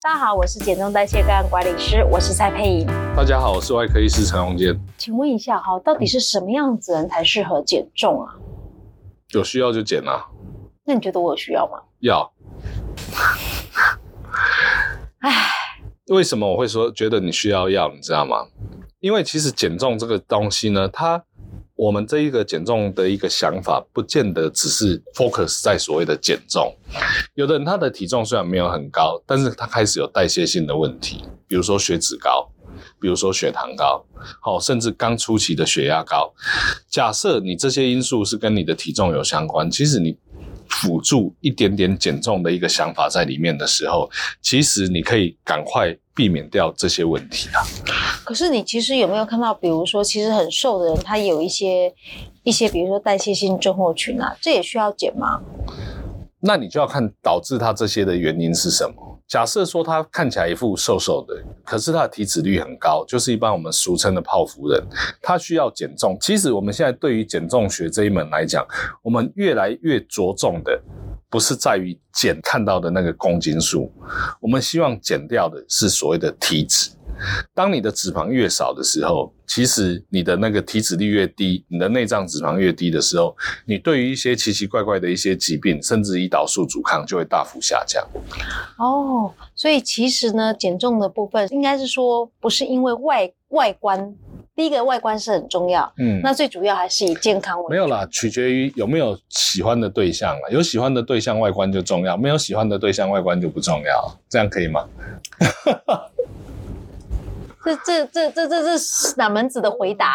大家好，我是减重代谢个案管理师，我是蔡佩颖。大家好，我是外科医师陈荣坚。请问一下，哈，到底是什么样子人才适合减重啊？有需要就减啊。那你觉得我有需要吗？要。唉，为什么我会说觉得你需要要？你知道吗？因为其实减重这个东西呢，它。我们这一个减重的一个想法，不见得只是 focus 在所谓的减重。有的人他的体重虽然没有很高，但是他开始有代谢性的问题，比如说血脂高，比如说血糖高，好，甚至刚初期的血压高。假设你这些因素是跟你的体重有相关，其实你。辅助一点点减重的一个想法在里面的时候，其实你可以赶快避免掉这些问题啊。可是你其实有没有看到，比如说，其实很瘦的人，他有一些一些，比如说代谢性症候群啊，这也需要减吗？那你就要看导致他这些的原因是什么。假设说他看起来一副瘦瘦的，可是他的体脂率很高，就是一般我们俗称的泡芙人，他需要减重。其实我们现在对于减重学这一门来讲，我们越来越着重的不是在于减看到的那个公斤数，我们希望减掉的是所谓的体脂。当你的脂肪越少的时候，其实你的那个体脂率越低，你的内脏脂肪越低的时候，你对于一些奇奇怪怪的一些疾病，甚至胰岛素阻抗就会大幅下降。哦，所以其实呢，减重的部分应该是说，不是因为外外观，第一个外观是很重要，嗯，那最主要还是以健康为主。没有啦，取决于有没有喜欢的对象啦，有喜欢的对象，外观就重要；没有喜欢的对象，外观就不重要。这样可以吗？这这这这这这是哪门子的回答？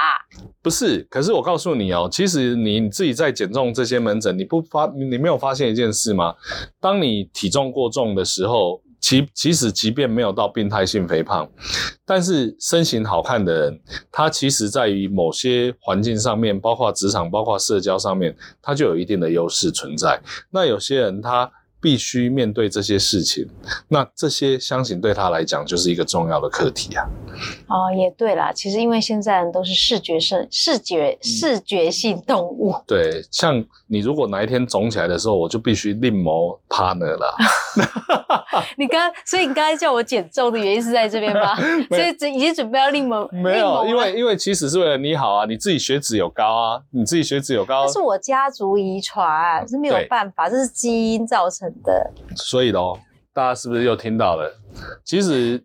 不是，可是我告诉你哦，其实你自己在减重这些门诊，你不发你你没有发现一件事吗？当你体重过重的时候，其其实即便没有到病态性肥胖，但是身形好看的人，他其实在于某些环境上面，包括职场、包括社交上面，他就有一定的优势存在。那有些人他。必须面对这些事情，那这些相信对他来讲就是一个重要的课题啊。哦，也对啦，其实因为现在人都是视觉性、视觉、视觉性动物。嗯。对，像你如果哪一天肿起来的时候，我就必须另谋 partner 了。你刚，所以你刚才叫我减重的原因是在这边吗？所以已经准备要另谋。没有，因为因为其实是为了你好啊，你自己血脂有高啊，你自己血脂有高，这是我家族遗传，是没有办法，这是基因造成的。的，所以咯，大家是不是又听到了？其实，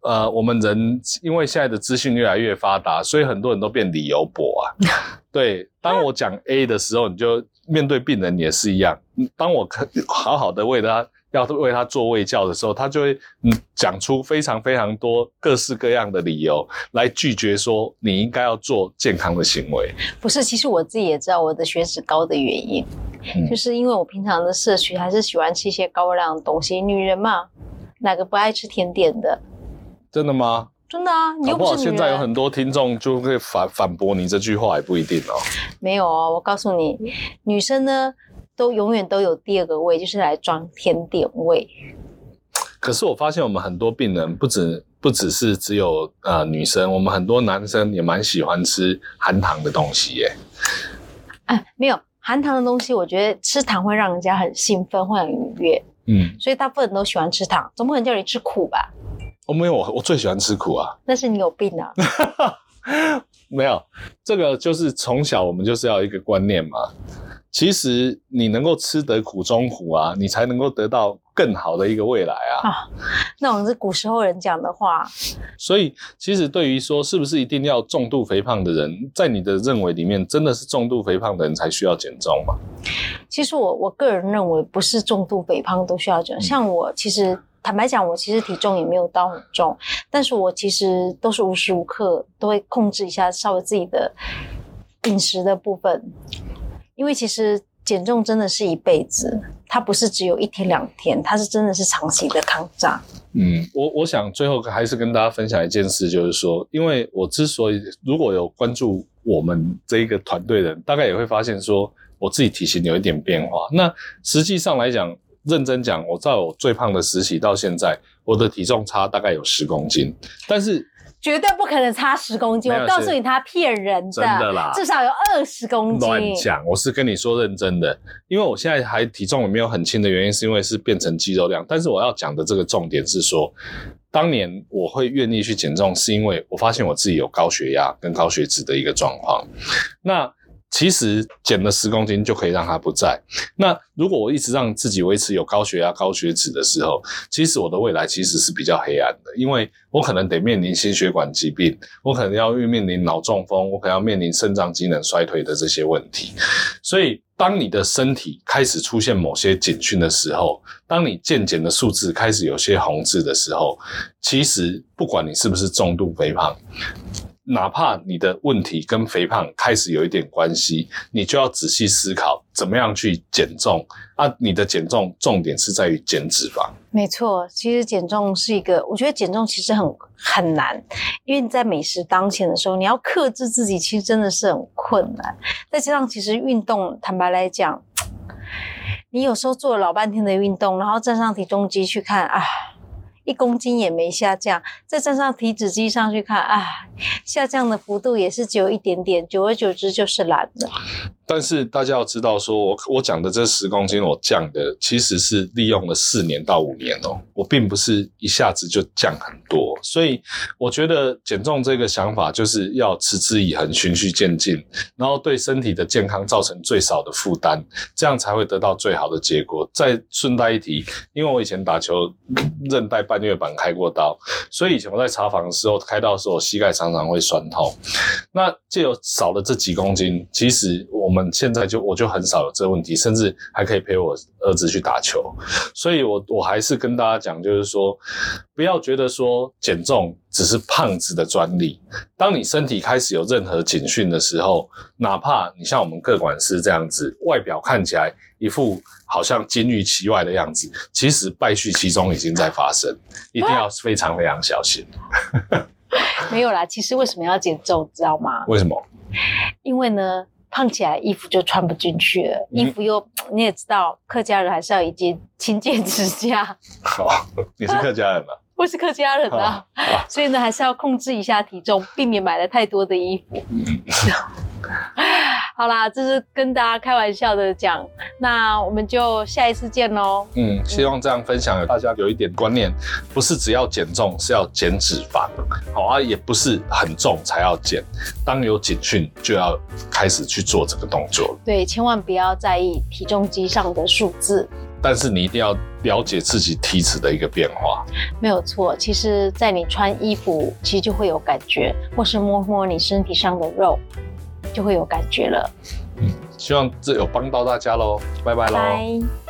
呃，我们人因为现在的资讯越来越发达，所以很多人都变理由博啊。对，当我讲 A 的时候，你就面对病人也是一样。当我可好好的为他。要为他做胃教的时候，他就会嗯讲出非常非常多各式各样的理由来拒绝说你应该要做健康的行为。不是，其实我自己也知道我的血脂高的原因，嗯、就是因为我平常的摄取还是喜欢吃一些高热量的东西。女人嘛，哪个不爱吃甜点的？真的吗？真的啊！你又不是女人。现在有很多听众就会反反驳你这句话，也不一定哦。没有哦，我告诉你，女生呢。都永远都有第二个胃，就是来装甜点胃。可是我发现我们很多病人不止不只是只有呃女生，我们很多男生也蛮喜欢吃含糖的东西耶。哎，没有含糖的东西，我觉得吃糖会让人家很兴奋，会很愉悦。嗯，所以大部分人都喜欢吃糖，总不能叫你吃苦吧？我没有，我我最喜欢吃苦啊。那是你有病啊？没有，这个就是从小我们就是要一个观念嘛。其实你能够吃得苦中苦啊，你才能够得到更好的一个未来啊！啊，那种是古时候人讲的话。所以，其实对于说是不是一定要重度肥胖的人，在你的认为里面，真的是重度肥胖的人才需要减重吗？其实我我个人认为，不是重度肥胖都需要减。像我，其实坦白讲，我其实体重也没有到很重，但是我其实都是无时无刻都会控制一下稍微自己的饮食的部分。因为其实减重真的是一辈子，它不是只有一天两天，它是真的是长期的抗战。嗯，我我想最后还是跟大家分享一件事，就是说，因为我之所以如果有关注我们这一个团队的人，大概也会发现说，我自己体型有一点变化。那实际上来讲，认真讲，我在我最胖的时期到现在，我的体重差大概有十公斤，但是。绝对不可能差十公斤。我告诉你，他骗人的，真的啦，至少有二十公斤。乱讲，我是跟你说认真的，因为我现在还体重也没有很轻的原因，是因为是变成肌肉量。但是我要讲的这个重点是说，当年我会愿意去减重，是因为我发现我自己有高血压跟高血脂的一个状况。那其实减了十公斤就可以让它不在。那如果我一直让自己维持有高血压、高血脂的时候，其实我的未来其实是比较黑暗的，因为我可能得面临心血管疾病，我可能要面临脑中风，我可能要面临肾脏机能衰退的这些问题。所以，当你的身体开始出现某些警讯的时候，当你健检的数字开始有些红字的时候，其实不管你是不是重度肥胖。哪怕你的问题跟肥胖开始有一点关系，你就要仔细思考怎么样去减重啊！你的减重重点是在于减脂肪。没错，其实减重是一个，我觉得减重其实很很难，因为你在美食当前的时候，你要克制自己，其实真的是很困难。再加上其实运动，坦白来讲，你有时候做了老半天的运动，然后站上体重机去看啊。一公斤也没下降，再站上体脂机上去看，啊，下降的幅度也是只有一点点，久而久之就是懒了。但是大家要知道说，我我讲的这十公斤我降的，其实是利用了四年到五年哦，我并不是一下子就降很多。所以我觉得减重这个想法就是要持之以恒、循序渐进，然后对身体的健康造成最少的负担，这样才会得到最好的结果。再顺带一提，因为我以前打球韧带半月板开过刀，所以以前我在查房的时候开刀的时候，膝盖常常会酸痛。那借由少了这几公斤，其实我们现在就我就很少有这个问题，甚至还可以陪我儿子去打球。所以我我还是跟大家讲，就是说不要觉得说减重只是胖子的专利。当你身体开始有任何警讯的时候，哪怕你像我们各管师这样子，外表看起来一副好像金玉其外的样子，其实败絮其中已经在发生，一定要非常非常小心。没有啦，其实为什么要减重，知道吗？为什么？因为呢，胖起来衣服就穿不进去了，嗯、衣服又你也知道，客家人还是要一件勤俭持家。好、哦，你是客家人吗？我是客家人啊，哦、所以呢，还是要控制一下体重，避免买了太多的衣服。嗯好啦，这是跟大家开玩笑的讲，那我们就下一次见喽。嗯，希望这样分享，大家有一点观念，不是只要减重是要减脂肪，好啊，也不是很重才要减，当有警讯就要开始去做这个动作。对，千万不要在意体重机上的数字，但是你一定要了解自己体脂的一个变化。没有错，其实，在你穿衣服，其实就会有感觉，或是摸摸你身体上的肉。就会有感觉了。嗯，希望这有帮到大家喽，拜拜喽。